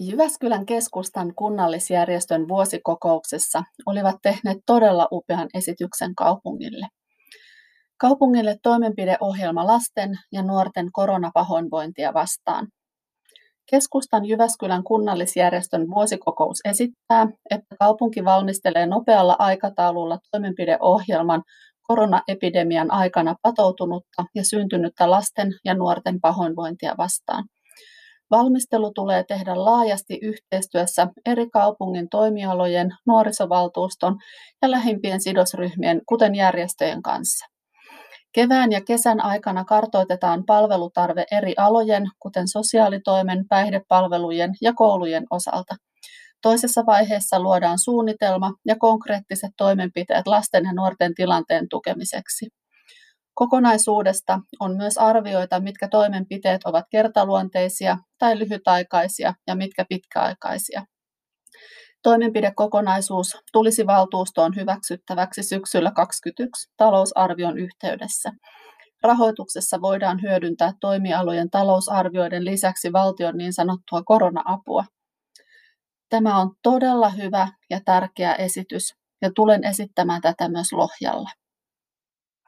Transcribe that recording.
Jyväskylän keskustan kunnallisjärjestön vuosikokouksessa olivat tehneet todella upean esityksen kaupungille. Kaupungille toimenpideohjelma lasten ja nuorten koronapahoinvointia vastaan. Keskustan Jyväskylän kunnallisjärjestön vuosikokous esittää, että kaupunki valmistelee nopealla aikataululla toimenpideohjelman koronaepidemian aikana patoutunutta ja syntynyttä lasten ja nuorten pahoinvointia vastaan – Valmistelu tulee tehdä laajasti yhteistyössä eri kaupungin toimialojen, nuorisovaltuuston ja lähimpien sidosryhmien, kuten järjestöjen kanssa. Kevään ja kesän aikana kartoitetaan palvelutarve eri alojen, kuten sosiaalitoimen, päihdepalvelujen ja koulujen osalta. Toisessa vaiheessa luodaan suunnitelma ja konkreettiset toimenpiteet lasten ja nuorten tilanteen tukemiseksi. Kokonaisuudesta on myös arvioita, mitkä toimenpiteet ovat kertaluonteisia tai lyhytaikaisia ja mitkä pitkäaikaisia. Toimenpidekokonaisuus tulisi valtuustoon hyväksyttäväksi syksyllä 2021 talousarvion yhteydessä. Rahoituksessa voidaan hyödyntää toimialojen talousarvioiden lisäksi valtion niin sanottua korona-apua. Tämä on todella hyvä ja tärkeä esitys ja tulen esittämään tätä myös Lohjalla.